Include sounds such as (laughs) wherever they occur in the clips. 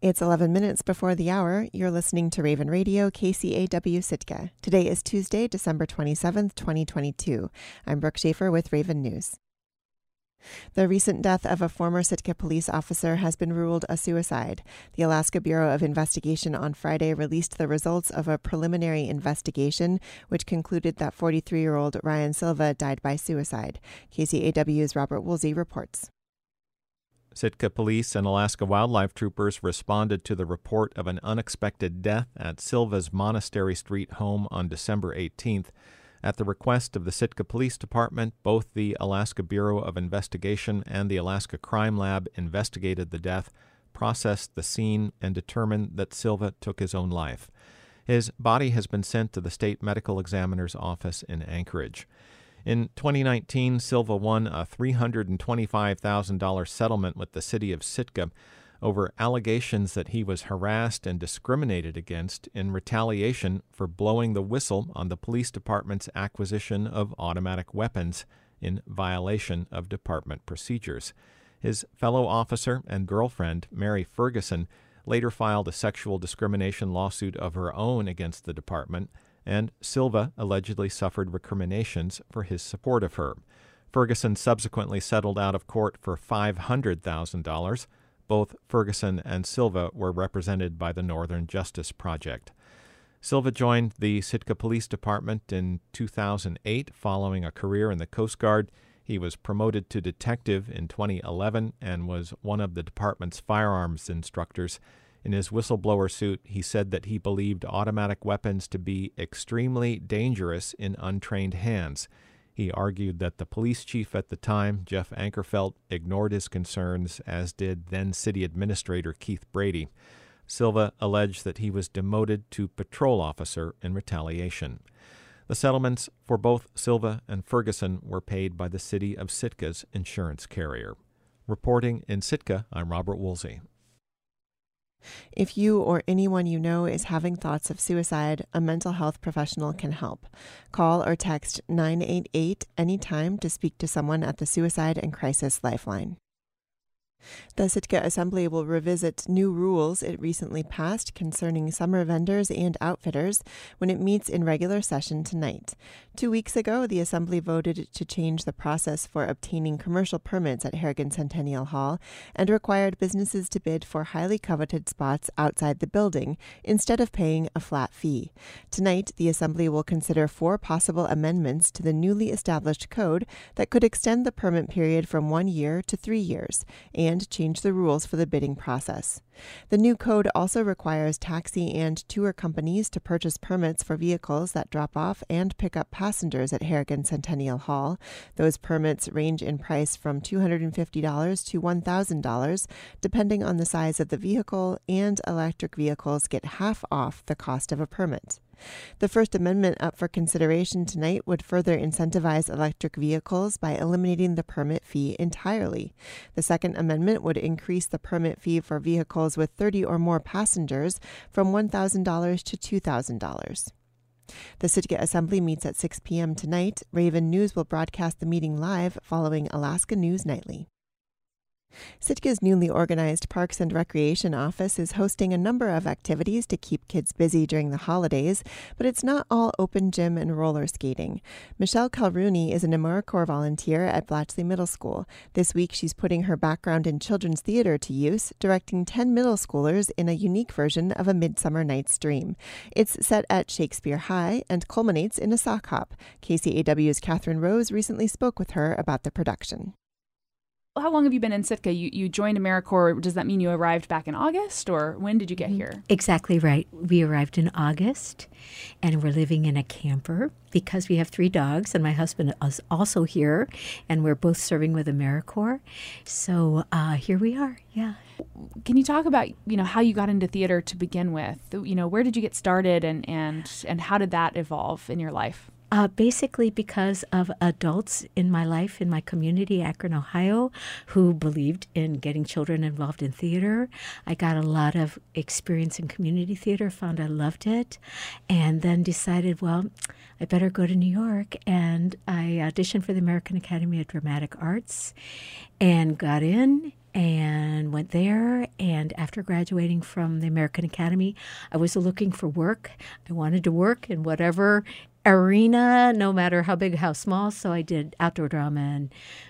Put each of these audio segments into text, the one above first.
It's 11 minutes before the hour. You're listening to Raven Radio, KCAW Sitka. Today is Tuesday, December 27th, 2022. I'm Brooke Schaefer with Raven News. The recent death of a former Sitka police officer has been ruled a suicide. The Alaska Bureau of Investigation on Friday released the results of a preliminary investigation, which concluded that 43 year old Ryan Silva died by suicide. KCAW's Robert Woolsey reports. Sitka police and Alaska wildlife troopers responded to the report of an unexpected death at Silva's Monastery Street home on December 18th. At the request of the Sitka Police Department, both the Alaska Bureau of Investigation and the Alaska Crime Lab investigated the death, processed the scene, and determined that Silva took his own life. His body has been sent to the state medical examiner's office in Anchorage. In 2019, Silva won a $325,000 settlement with the city of Sitka over allegations that he was harassed and discriminated against in retaliation for blowing the whistle on the police department's acquisition of automatic weapons in violation of department procedures. His fellow officer and girlfriend, Mary Ferguson, later filed a sexual discrimination lawsuit of her own against the department and Silva allegedly suffered recriminations for his support of her. Ferguson subsequently settled out of court for $500,000. Both Ferguson and Silva were represented by the Northern Justice Project. Silva joined the Sitka Police Department in 2008 following a career in the Coast Guard. He was promoted to detective in 2011 and was one of the department's firearms instructors. In his whistleblower suit, he said that he believed automatic weapons to be extremely dangerous in untrained hands. He argued that the police chief at the time, Jeff Ankerfelt, ignored his concerns, as did then city administrator Keith Brady. Silva alleged that he was demoted to patrol officer in retaliation. The settlements for both Silva and Ferguson were paid by the city of Sitka's insurance carrier. Reporting in Sitka, I'm Robert Woolsey. If you or anyone you know is having thoughts of suicide, a mental health professional can help. Call or text 988 anytime to speak to someone at the Suicide and Crisis Lifeline. The Sitka Assembly will revisit new rules it recently passed concerning summer vendors and outfitters when it meets in regular session tonight. Two weeks ago, the Assembly voted to change the process for obtaining commercial permits at Harrigan Centennial Hall and required businesses to bid for highly coveted spots outside the building instead of paying a flat fee. Tonight, the Assembly will consider four possible amendments to the newly established code that could extend the permit period from one year to three years and and change the rules for the bidding process. The new code also requires taxi and tour companies to purchase permits for vehicles that drop off and pick up passengers at Harrigan Centennial Hall. Those permits range in price from $250 to $1,000, depending on the size of the vehicle, and electric vehicles get half off the cost of a permit. The First Amendment up for consideration tonight would further incentivize electric vehicles by eliminating the permit fee entirely. The Second Amendment would increase the permit fee for vehicles with 30 or more passengers from $1,000 to $2,000. The Sitka Assembly meets at 6 p.m. tonight. Raven News will broadcast the meeting live following Alaska News Nightly. Sitka's newly organized Parks and Recreation Office is hosting a number of activities to keep kids busy during the holidays, but it's not all open gym and roller skating. Michelle Calrooney is an AmeriCorps volunteer at Blatchley Middle School. This week, she's putting her background in children's theater to use, directing 10 middle schoolers in a unique version of A Midsummer Night's Dream. It's set at Shakespeare High and culminates in a sock hop. KCAW's Catherine Rose recently spoke with her about the production how long have you been in Sitka? You, you joined AmeriCorps. Does that mean you arrived back in August, or when did you get mm-hmm. here? Exactly right. We arrived in August, and we're living in a camper because we have three dogs, and my husband is also here, and we're both serving with AmeriCorps. So uh, here we are. Yeah. Can you talk about you know how you got into theater to begin with? You know, where did you get started, and and and how did that evolve in your life? Uh, basically, because of adults in my life, in my community, Akron, Ohio, who believed in getting children involved in theater. I got a lot of experience in community theater, found I loved it, and then decided, well, I better go to New York. And I auditioned for the American Academy of Dramatic Arts and got in and went there. And after graduating from the American Academy, I was looking for work. I wanted to work in whatever arena, no matter how big, how small. So I did outdoor drama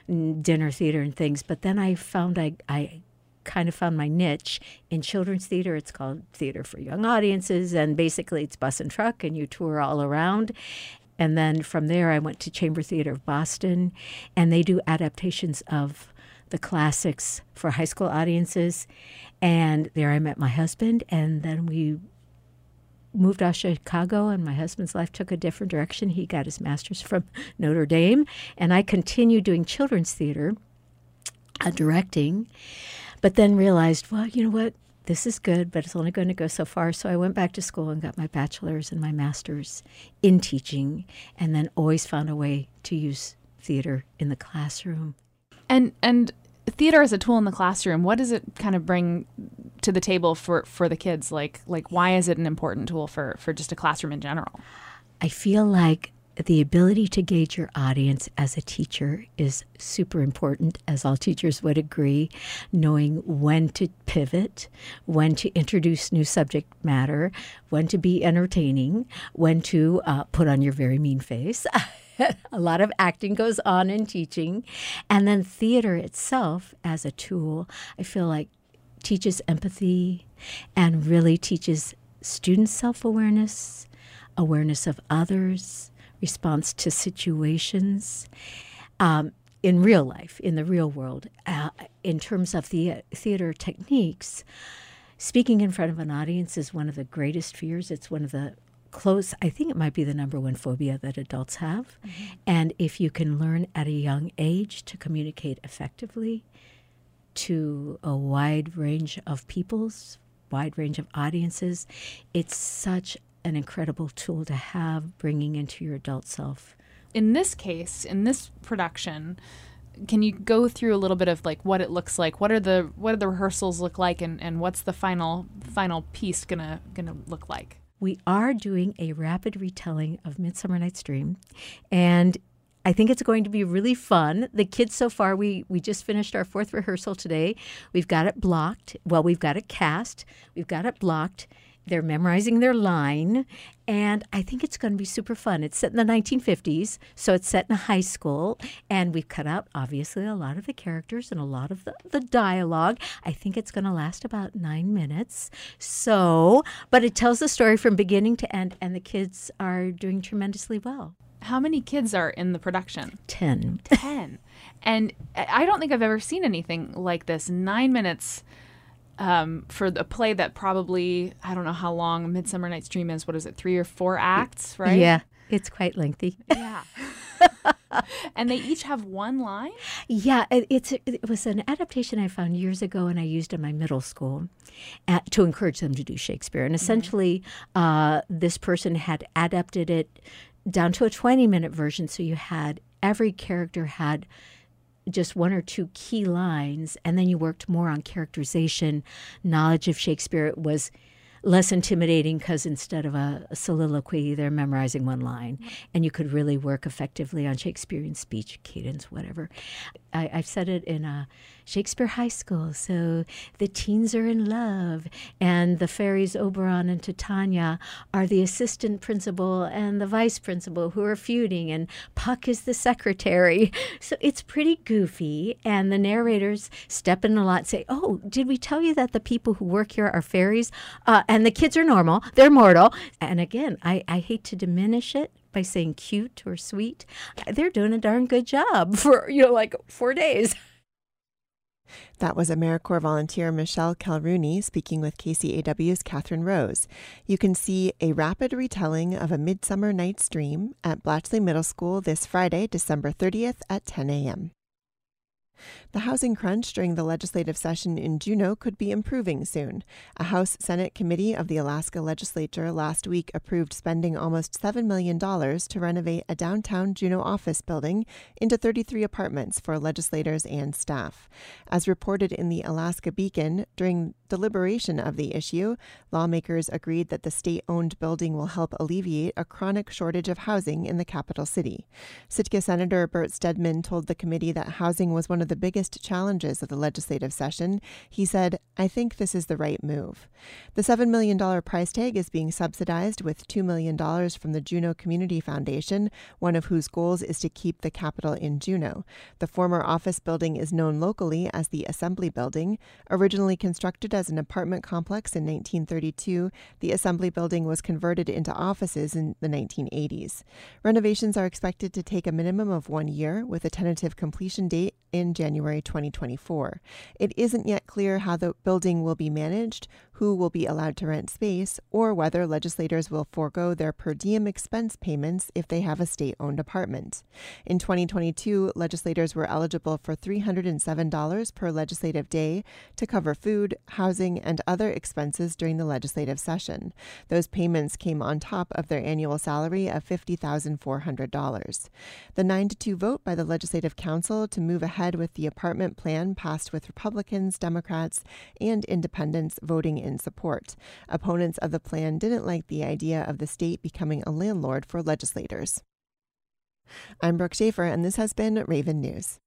and dinner theater and things. But then I found I, I kind of found my niche in children's theater. It's called Theater for Young Audiences. And basically, it's bus and truck, and you tour all around. And then from there, I went to Chamber Theater of Boston, and they do adaptations of the classics for high school audiences. And there I met my husband, and then we moved out to Chicago, and my husband's life took a different direction. He got his master's from (laughs) Notre Dame, and I continued doing children's theater, uh, directing, but then realized, well, you know what? This is good, but it's only going to go so far. So I went back to school and got my bachelor's and my master's in teaching, and then always found a way to use theater in the classroom. And and theater as a tool in the classroom, what does it kind of bring to the table for for the kids? Like like why is it an important tool for for just a classroom in general? I feel like the ability to gauge your audience as a teacher is super important, as all teachers would agree. Knowing when to pivot, when to introduce new subject matter, when to be entertaining, when to uh, put on your very mean face. (laughs) a lot of acting goes on in teaching. And then theater itself as a tool, I feel like teaches empathy and really teaches students self awareness, awareness of others, response to situations. Um, in real life, in the real world, uh, in terms of the theater techniques, speaking in front of an audience is one of the greatest fears. It's one of the close, I think it might be the number one phobia that adults have. Mm-hmm. And if you can learn at a young age to communicate effectively to a wide range of peoples, wide range of audiences, it's such an incredible tool to have bringing into your adult self. In this case, in this production, can you go through a little bit of like what it looks like? What are the what do the rehearsals look like, and, and what's the final final piece gonna gonna look like? we are doing a rapid retelling of Midsummer Night's Dream, and I think it's going to be really fun. The kids so far, we we just finished our fourth rehearsal today. We've got it blocked. Well, we've got it cast. We've got it blocked. They're memorizing their line, and I think it's going to be super fun. It's set in the 1950s, so it's set in a high school, and we've cut out obviously a lot of the characters and a lot of the, the dialogue. I think it's going to last about nine minutes. So, but it tells the story from beginning to end, and the kids are doing tremendously well. How many kids are in the production? Ten. Ten. And I don't think I've ever seen anything like this. Nine minutes um, for a play that probably I don't know how long Midsummer Night's Dream is. What is it? Three or four acts, right? Yeah, it's quite lengthy. Yeah. (laughs) and they each have one line. Yeah, it, it's it was an adaptation I found years ago, and I used in my middle school at, to encourage them to do Shakespeare. And mm-hmm. essentially, mm-hmm. uh, this person had adapted it down to a twenty-minute version, so you had every character had just one or two key lines, and then you worked more on characterization. Knowledge of Shakespeare was less intimidating because instead of a, a, soliloquy, they're memorizing one line, mm-hmm. and you could really work effectively on Shakespearean speech, cadence, whatever. I, have said it in a Shakespeare High School. So the teens are in love, and the fairies Oberon and Titania are the assistant principal and the vice principal who are feuding, and Puck is the secretary. (laughs) So it's pretty goofy, and the narrators step in a lot, say, "Oh, did we tell you that the people who work here are fairies?" Uh, and the kids are normal; they're mortal. And again, I, I hate to diminish it, by saying cute or sweet. They're doing a darn good job (laughs) for, you know, like four days. (laughs) That was AmeriCorps volunteer Michelle Calrooney speaking with KCAW's Catherine Rose. You can see a rapid retelling of A Midsummer Night's Dream at Blatchley Middle School this Friday, December 30th at 10 a.m. The housing crunch during the legislative session in Juneau could be improving soon. A House Senate committee of the Alaska legislature last week approved spending almost $7 million to renovate a downtown Juneau office building into 33 apartments for legislators and staff. As reported in the Alaska Beacon, during deliberation of the issue, lawmakers agreed that the state owned building will help alleviate a chronic shortage of housing in the capital city. Sitka Senator Bert Stedman told the committee that housing was one of the biggest challenges of the legislative session. He said, I think this is the right move. The $7 million price tag is being subsidized with $2 million from the Juneau Community Foundation, one of whose goals is to keep the capital in Juneau. The former office building is known locally as the Assembly Building. Originally constructed as an apartment complex in 1932, the Assembly Building was converted into offices in the 1980s. Renovations are expected to take a minimum of one year, with a tentative completion date in January 2024. It isn't yet clear how the building will be managed, who will be allowed to rent space, or whether legislators will forego their per diem expense payments if they have a state owned apartment. In 2022, legislators were eligible for $307 per legislative day to cover food, housing, and other expenses during the legislative session. Those payments came on top of their annual salary of $50,400. The 9 to 2 vote by the Legislative Council to move ahead with the apartment plan passed with Republicans, Democrats, and independents voting in support. Opponents of the plan didn't like the idea of the state becoming a landlord for legislators. I'm Brooke Schaefer, and this has been Raven News.